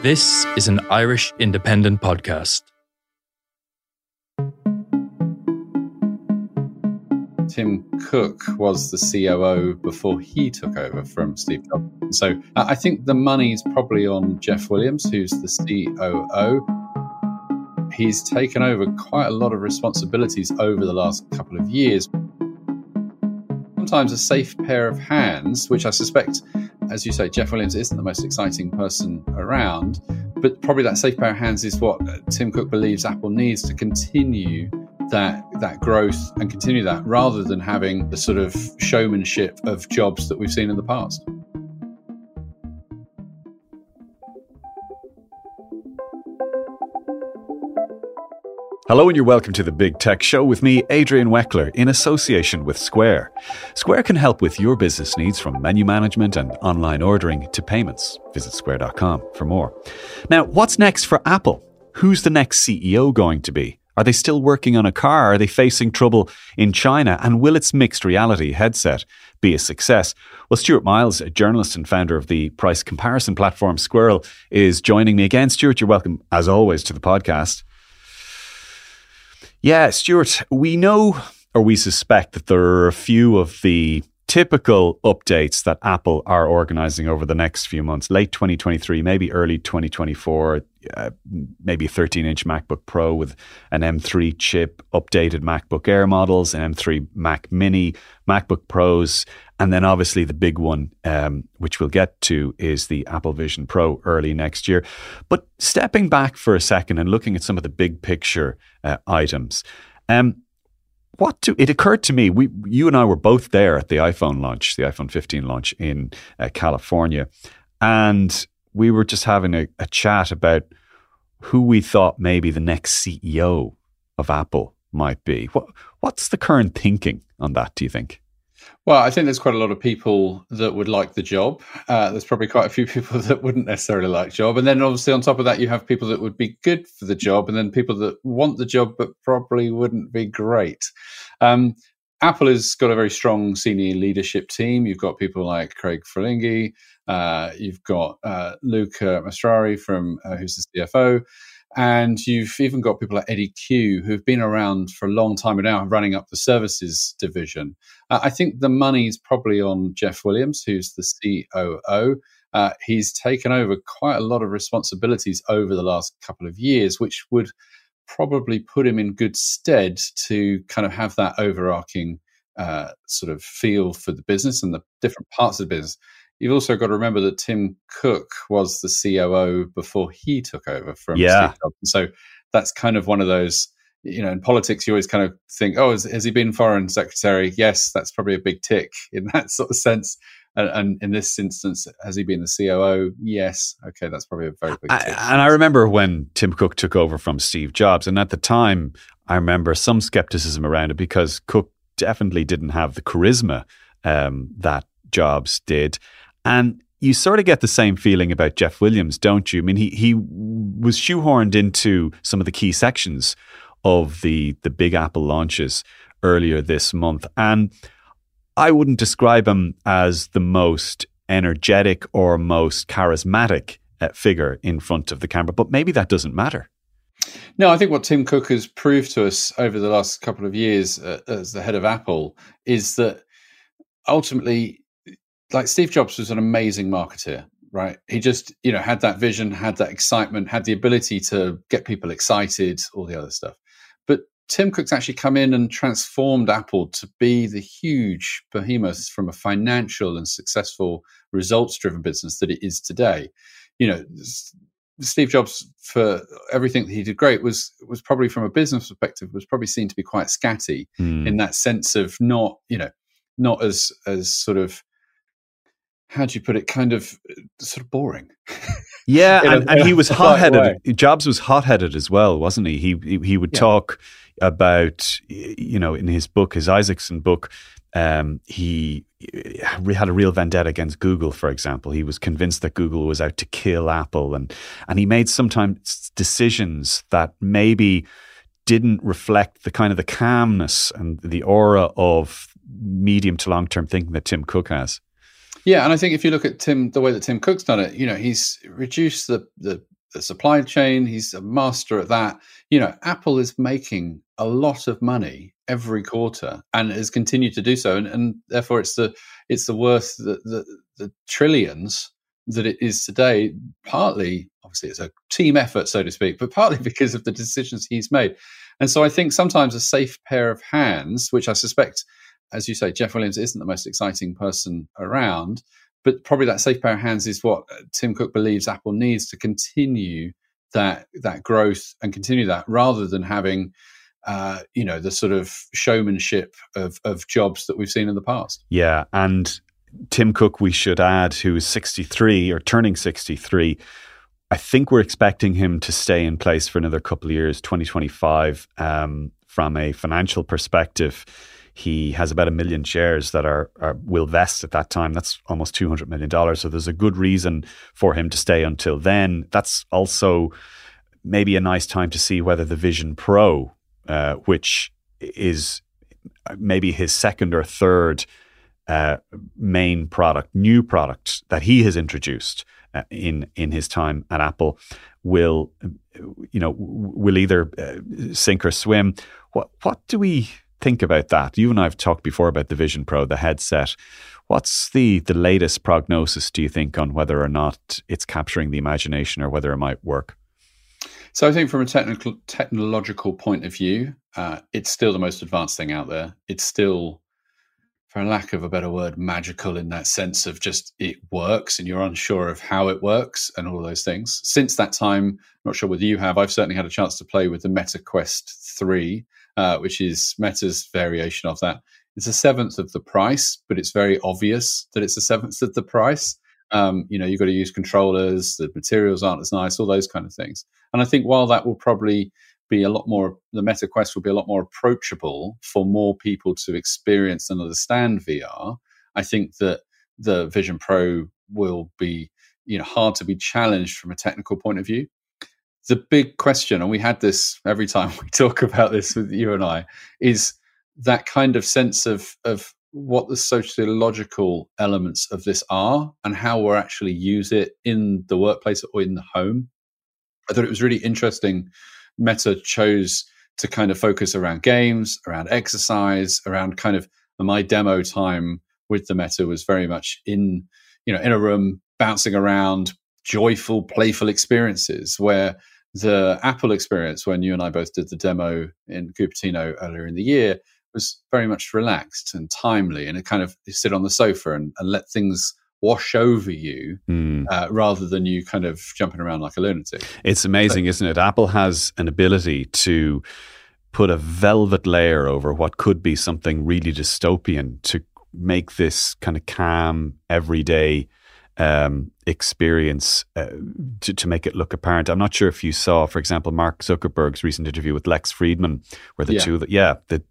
This is an Irish independent podcast. Tim Cook was the COO before he took over from Steve Jobs. So I think the money's probably on Jeff Williams, who's the COO. He's taken over quite a lot of responsibilities over the last couple of years. Sometimes a safe pair of hands, which I suspect, as you say, Jeff Williams isn't the most exciting person around, but probably that safe pair of hands is what uh, Tim Cook believes Apple needs to continue that that growth and continue that rather than having the sort of showmanship of jobs that we've seen in the past. Hello, and you're welcome to the Big Tech Show with me, Adrian Weckler, in association with Square. Square can help with your business needs from menu management and online ordering to payments. Visit square.com for more. Now, what's next for Apple? Who's the next CEO going to be? Are they still working on a car? Are they facing trouble in China? And will its mixed reality headset be a success? Well, Stuart Miles, a journalist and founder of the price comparison platform Squirrel, is joining me again. Stuart, you're welcome, as always, to the podcast. Yeah, Stuart, we know or we suspect that there are a few of the typical updates that Apple are organizing over the next few months, late 2023, maybe early 2024, uh, maybe 13 inch MacBook Pro with an M3 chip, updated MacBook Air models, an M3 Mac Mini, MacBook Pros, and then obviously the big one, um, which we'll get to, is the Apple Vision Pro early next year. But stepping back for a second and looking at some of the big picture uh, items, um, what to, it occurred to me, we, you and I were both there at the iPhone launch, the iPhone 15 launch in uh, California, and we were just having a, a chat about who we thought maybe the next CEO of Apple might be. What, what's the current thinking on that? Do you think? Well, I think there's quite a lot of people that would like the job. Uh, there's probably quite a few people that wouldn't necessarily like the job, and then obviously on top of that, you have people that would be good for the job, and then people that want the job but probably wouldn't be great. Um, Apple has got a very strong senior leadership team. You've got people like Craig Federighi, uh, you've got uh, Luca Maestri from uh, who's the CFO, and you've even got people like Eddy Cue who've been around for a long time and now running up the services division. Uh, I think the money's probably on Jeff Williams, who's the COO. Uh, he's taken over quite a lot of responsibilities over the last couple of years, which would probably put him in good stead to kind of have that overarching uh, sort of feel for the business and the different parts of the business. You've also got to remember that Tim Cook was the COO before he took over from yeah. Steve Jobs. So that's kind of one of those, you know, in politics, you always kind of think, oh, has, has he been foreign secretary? Yes, that's probably a big tick in that sort of sense. And, and, in this instance, has he been the COO? Yes. Okay, that's probably a very big tick. I, and I remember when Tim Cook took over from Steve Jobs, and at the time, I remember some skepticism around it because Cook definitely didn't have the charisma um, that Jobs did. And you sort of get the same feeling about Jeff Williams, don't you? I mean, he he was shoehorned into some of the key sections of the the Big Apple launches earlier this month, and I wouldn't describe him as the most energetic or most charismatic uh, figure in front of the camera, but maybe that doesn't matter. No, I think what Tim Cook has proved to us over the last couple of years uh, as the head of Apple is that ultimately like Steve Jobs was an amazing marketer. right? He just, you know, had that vision, had that excitement, had the ability to get people excited, all the other stuff. But Tim Cook's actually come in and transformed Apple to be the huge behemoth from a financial and successful results driven business that it is today. You know, Steve Jobs for everything that he did great was was probably from a business perspective was probably seen to be quite scatty Mm. in that sense of not, you know, not as as sort of how do you put it kind of uh, sort of boring Yeah, in a- and, and he was hot headed. Jobs was hot headed as well, wasn't he? He he, he would Yeah. talk about you know in his book, his Isaacson book. Um, he had a real vendetta against Google, for example. He was convinced that Google was out to kill Apple, and and he made sometimes decisions that maybe didn't reflect the kind of the calmness and the aura of medium to long term thinking that Tim Cook has. Yeah, and I think if you look at Tim, the way that Tim Cook's done it, you know, he's reduced the, the the supply chain. He's a master at that. You know, Apple is making a lot of money every quarter and has continued to do so, and, and therefore it's the it's the worth the, the the trillions that it is today. Partly, obviously, it's a team effort, so to speak, but partly because of the decisions he's made. And so I think sometimes a safe pair of hands, which I suspect as you say, Jeff Williams isn't the most exciting person around, but probably that safe pair of hands is what uh, Tim Cook believes Apple needs to continue that that growth and continue that, rather than having, uh, you know, the sort of showmanship of of jobs that we've seen in the past. Yeah, and Tim Cook, we should add, who is 63 or turning 63. I think we're expecting him to stay in place for another couple of years, 2025. Um, from a financial perspective, he has about a million shares that are, are will vest at that time. That's almost two hundred million dollars. So there's a good reason for him to stay until then. That's also maybe a nice time to see whether the Vision Pro, uh, which is maybe his second or third uh, main product, new product that he has introduced uh, in in his time at Apple, will you know will either uh, sink or swim. What what do we think about that? You and I have talked before about the Vision Pro, the headset. What's the the latest prognosis? Do you think on whether or not it's capturing the imagination or whether it might work? So I think from a technical technological point of view, uh, it's still the most advanced thing out there. It's still, for lack of a better word, magical in that sense of just it works and you're unsure of how it works and all those things. Since that time, I'm not sure whether you have, I've certainly had a chance to play with the Meta Quest 3, uh, which is Meta's variation of that. It's a seventh of the price, but it's very obvious that it's a seventh of the price. Um, you know, you've got to use controllers, the materials aren't as nice, all those kind of things. And I think while that will probably be a lot more, the Meta Quest will be a lot more approachable for more people to experience and understand VR. I think that the Vision Pro will be, you know, hard to be challenged from a technical point of view. The big question, and we had this every time we talk about this with you and I, is that kind of sense of of what the sociological elements of this are and how we're actually use it in the workplace or in the home. I thought it was really interesting. Meta chose to kind of focus around games, around exercise, around kind of my demo time with the Meta was very much in, you know, in a room, bouncing around, joyful, playful experiences where the Apple experience when you and I both did the demo in Cupertino earlier in the year was very much relaxed and timely and it kind of you sit on the sofa and, and let things wash over you Hmm. uh, rather than you kind of jumping around like a lunatic. It's amazing, isn't it? Apple has an ability to put a velvet layer over what could be something really dystopian to make this kind of calm, everyday um, experience uh, to, to make it look apparent. I'm not sure if you saw, for example, Mark Zuckerberg's recent interview with Lex Fridman, where the Yeah. two, that yeah, the,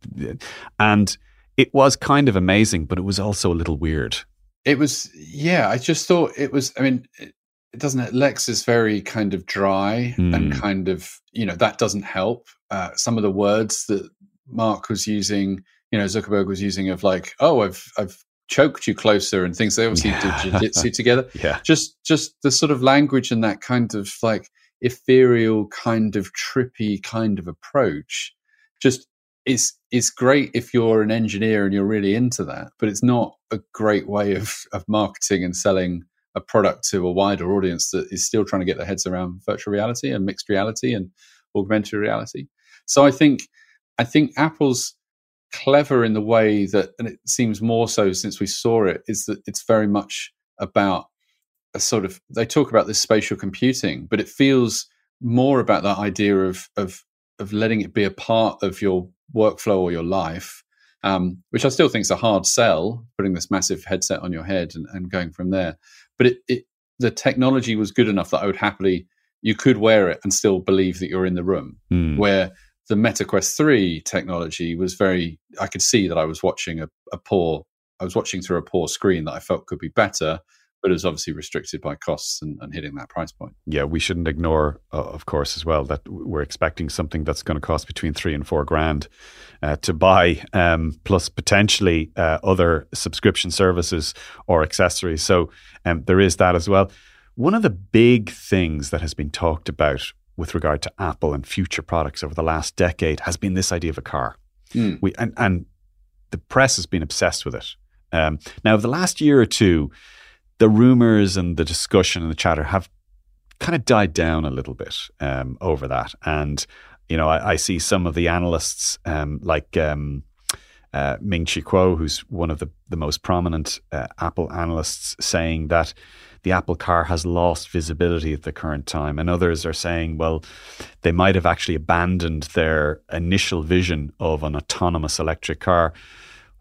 and it was kind of amazing, but it was also a little weird. It was, yeah, I just thought it was, I mean, it, it doesn't, Lex is very kind of dry and Hmm. kind of, you know, that doesn't help. Uh, some of the words that Mark was using, you know, Zuckerberg was using of like, oh, I've, I've choked you closer and things. They obviously Yeah. did jiu-jitsu together. Yeah. Just, just the sort of language and that kind of like ethereal kind of trippy kind of approach just is is great if you're an engineer and you're really into that, but it's not a great way of of marketing and selling a product to a wider audience that is still trying to get their heads around virtual reality and mixed reality and augmented reality. So I think I think Apple's clever in the way that, and it seems more so since we saw it, is that it's very much about a sort of they talk about this spatial computing, but it feels more about that idea of of of letting it be a part of your workflow or your life, um, which I still think is a hard sell, putting this massive headset on your head and, and going from there. But it, it the technology was good enough that I would happily you could wear it and still believe that you're in the room. Mm. Where the MetaQuest 3 technology was very, I could see that I was watching a, a poor, I was watching through a poor screen that I felt could be better, but it was obviously restricted by costs and, and hitting that price point. Yeah, we shouldn't ignore, uh, of course, as well, that we're expecting something that's going to cost between three and four grand uh, to buy, um, plus potentially uh, other subscription services or accessories. So um, there is that as well. One of the big things that has been talked about with regard to Apple and future products over the last decade has been this idea of a car. Mm. We and, and the press has been obsessed with it. Um, now, over the last year or two, the rumors and the discussion and the chatter have kind of died down a little bit um, over that. And you know, I, I, see some of the analysts um, like um, uh, Ming Chi Kuo, who's one of the, the most prominent uh, Apple analysts, saying that the Apple car has lost visibility at the current time. And others are saying, well, they might have actually abandoned their initial vision of an autonomous electric car.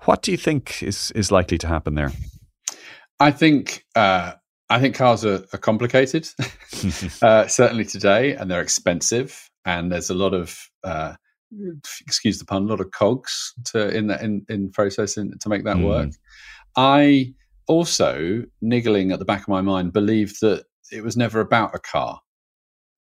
What do you think is, is likely to happen there? I think uh, I think cars are, are complicated, uh, certainly today, and they're expensive, and there's a lot of uh, excuse the pun, a lot of cogs to in that in, in processing to make that mm. work. I also, niggling at the back of my mind, believed that it was never about a car.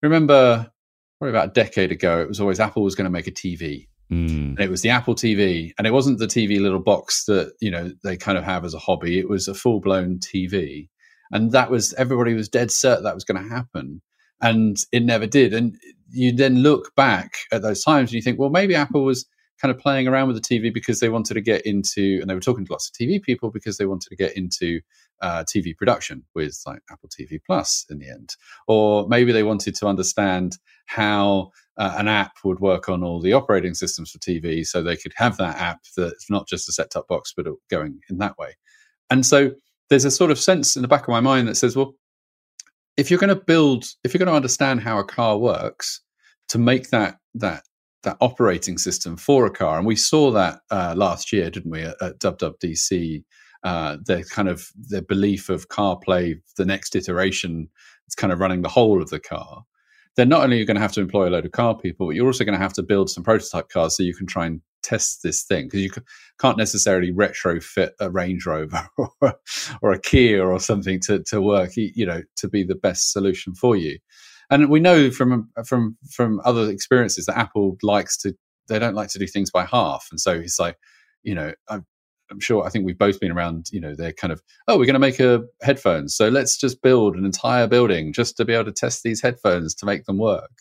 Remember, probably about a decade ago, it was always Apple was going to make a TV. Mm. And it was the Apple TV, and it wasn't the TV little box that you know they kind of have as a hobby. It was a full blown TV, and that was everybody was dead certain that was going to happen, and it never did. And you then look back at those times and you think, well, maybe Apple was kind of playing around with the TV because they wanted to get into, and they were talking to lots of TV people because they wanted to get into uh, TV production with like Apple TV Plus in the end. Or maybe they wanted to understand how uh, an app would work on all the operating systems for TV so they could have that app that's not just a set top box, but going in that way. And so there's a sort of sense in the back of my mind that says, well, if you're going to build, if you're going to understand how a car works, to make that that that operating system for a car. And we saw that uh, last year, didn't we, at, at WWDC? Uh, the kind of the belief of CarPlay, the next iteration, it's kind of running the whole of the car. Then not only are you going to have to employ a load of car people, but you're also going to have to build some prototype cars so you can try and test this thing because you can't necessarily retrofit a Range Rover or, or a Kia or something to to work, you know, to be the best solution for you. And we know from from from other experiences that Apple likes to they don't like to do things by half. And so it's like, you know, I'm, I'm sure I think we've both been around, you know, they're kind of, oh, we're going to make a headphones. So let's just build an entire building just to be able to test these headphones to make them work.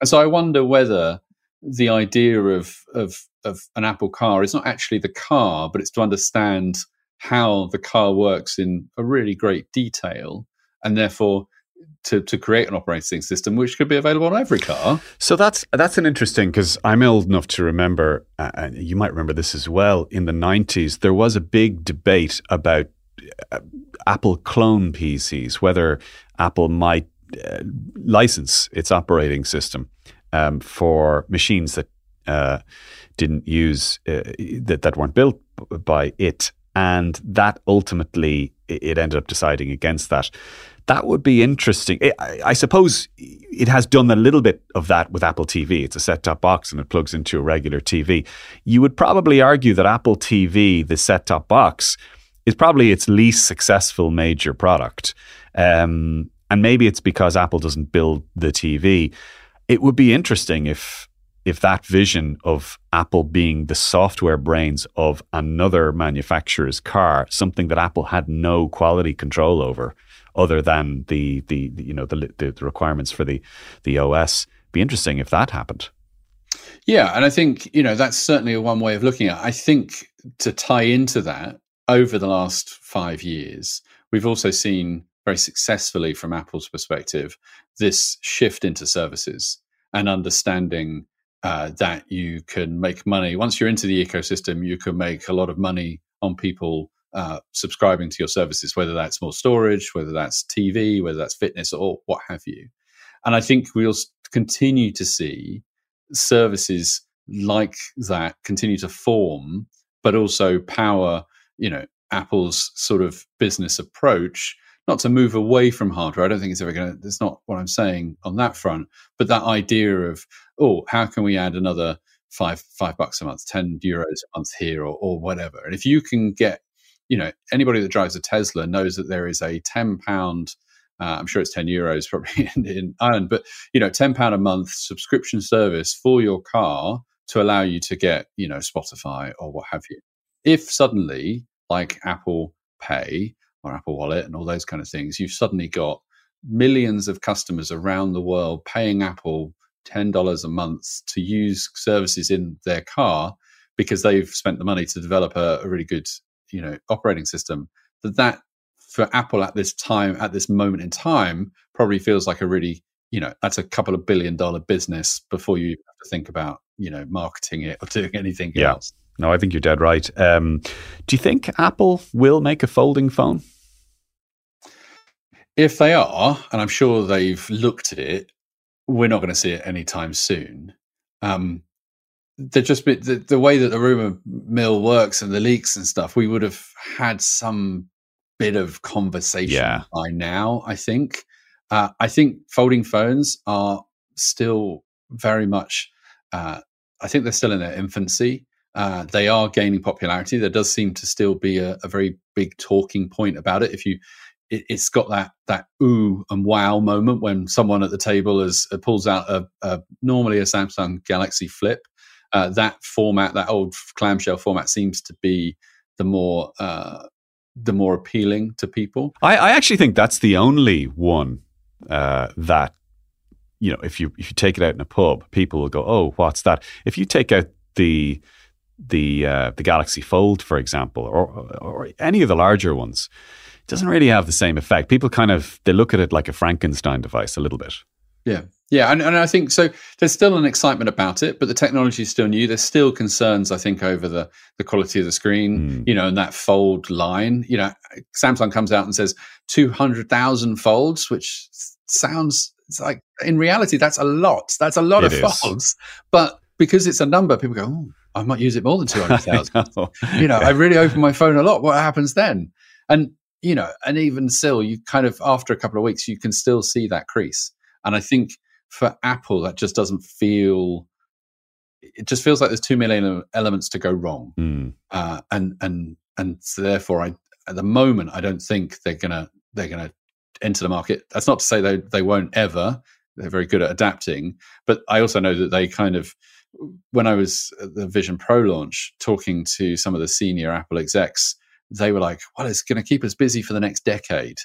And so I wonder whether the idea of of of an Apple car is not actually the car, but it's to understand how the car works in a really great detail, and therefore to, to create an operating system which could be available on every car. So that's that's an interesting because I'm old enough to remember, uh, and you might remember this as well. In the 90s, there was a big debate about uh, Apple clone PCs, whether Apple might uh, license its operating system um, for machines that uh, didn't use uh, that that weren't built by it, and that ultimately it ended up deciding against that. That would be interesting. I, I, suppose it has done a little bit of that with Apple TV. It's a set top box and it plugs into a regular TV. You would probably argue that Apple TV, the set top box, is probably its least successful major product. Um, and maybe it's because Apple doesn't build the TV. It would be interesting if if that vision of Apple being the software brains of another manufacturer's car, something that Apple had no quality control over, other than the the, the you know the, the, the requirements for the the OS. Be interesting if that happened. Yeah, and I think you know that's certainly one way of looking at. it. I think to tie into that over the last five years, we've also seen very successfully from Apple's perspective this shift into services and understanding uh, that you can make money once you're into the ecosystem. You can make a lot of money on people uh, subscribing to your services, whether that's more storage, whether that's TV, whether that's fitness, or what have you. And I think we'll continue to see services like that continue to form, but also power, you know, Apple's sort of business approach, not to move away from hardware. I don't think it's ever going to, that's not what I'm saying on that front, but that idea of, oh, how can we add another five, five bucks a month, 10 euros a month here or, or whatever. And if you can get, you know, anybody that drives a Tesla knows that there is a 10 pound uh, I'm sure it's 10 euros probably in, in Ireland, but you know, 10 pound a month subscription service for your car to allow you to get, you know, Spotify or what have you. If suddenly, like Apple Pay or Apple Wallet and all those kind of things, you've suddenly got millions of customers around the world paying Apple $10 a month to use services in their car because they've spent the money to develop a, a really good, you know, operating system, that that for Apple at this time, at this moment in time, probably feels like a really, you know, that's a couple of billion dollar business before you have to think about, you know, marketing it or doing anything yeah. else. No, I think you're dead right. Um, do you think Apple will make a folding phone? If they are, and I'm sure they've looked at it, we're not going to see it anytime soon. Um, they're just the, the way that the rumor mill works and the leaks and stuff. We would have had some bit of conversation yeah. by now. I think. Uh, I think folding phones are still very much. Uh, I think they're still in their infancy. Uh, they are gaining popularity. There does seem to still be a, a very big talking point about it. If you, it, has got that that ooh and wow moment when someone at the table is uh, pulls out a, a, normally a Samsung Galaxy Flip. Uh, that format, that old clamshell format, seems to be the more uh, the more appealing to people. I, I actually think that's the only one uh, that you know if you if you take it out in a pub, people will go, "Oh, what's that?" If you take out the the uh, the Galaxy Fold, for example, or or any of the larger ones, it doesn't really have the same effect. People kind of they look at it like a Frankenstein device a little bit. Yeah. Yeah, and, and I think so. There's still an excitement about it, but the technology is still new. There's still concerns, I think, over the the quality of the screen, mm. you know, and that fold line. You know, Samsung comes out and says 200,000 folds, which sounds it's like in reality that's a lot. That's a lot it of is. folds, but because it's a number, people go, oh, I might use it more than 200,000. know. you know, I really open my phone a lot. What happens then? And you know, and even still, you kind of after a couple of weeks, you can still see that crease. And I think for Apple, that just doesn't feel. It just feels like there's too many elements to go wrong, mm. uh, and and and so therefore, I at the moment I don't think they're gonna they're gonna enter the market. That's not to say they they won't ever. They're very good at adapting, but I also know that they kind of. When I was at the Vision Pro launch, talking to some of the senior Apple execs, they were like, "Well, it's going to keep us busy for the next decade,"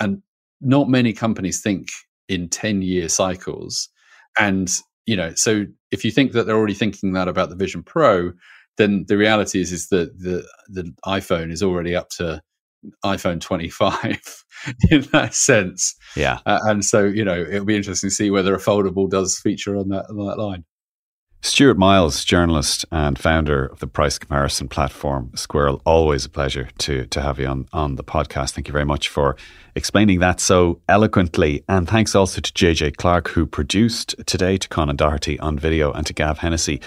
and not many companies think in 10 year cycles. And, you know, so if you think that they're already thinking that about the Vision Pro, then the reality is, is that the, the iPhone is already up to iPhone 25 in that sense. Yeah. Uh, and so, you know, it'll be interesting to see whether a foldable does feature on that, on that line. Stuart Miles, journalist and founder of the price comparison platform Squirrel. Always a pleasure to to have you on on the podcast. Thank you very much for explaining that so eloquently, and thanks also to JJ Clark who produced today, to Conan Doherty on video, and to Gav Hennessy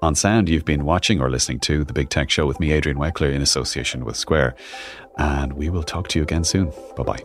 on sound. You've been watching or listening to the Big Tech Show with me, Adrian Weckler, in association with Square, and we will talk to you again soon. Bye bye.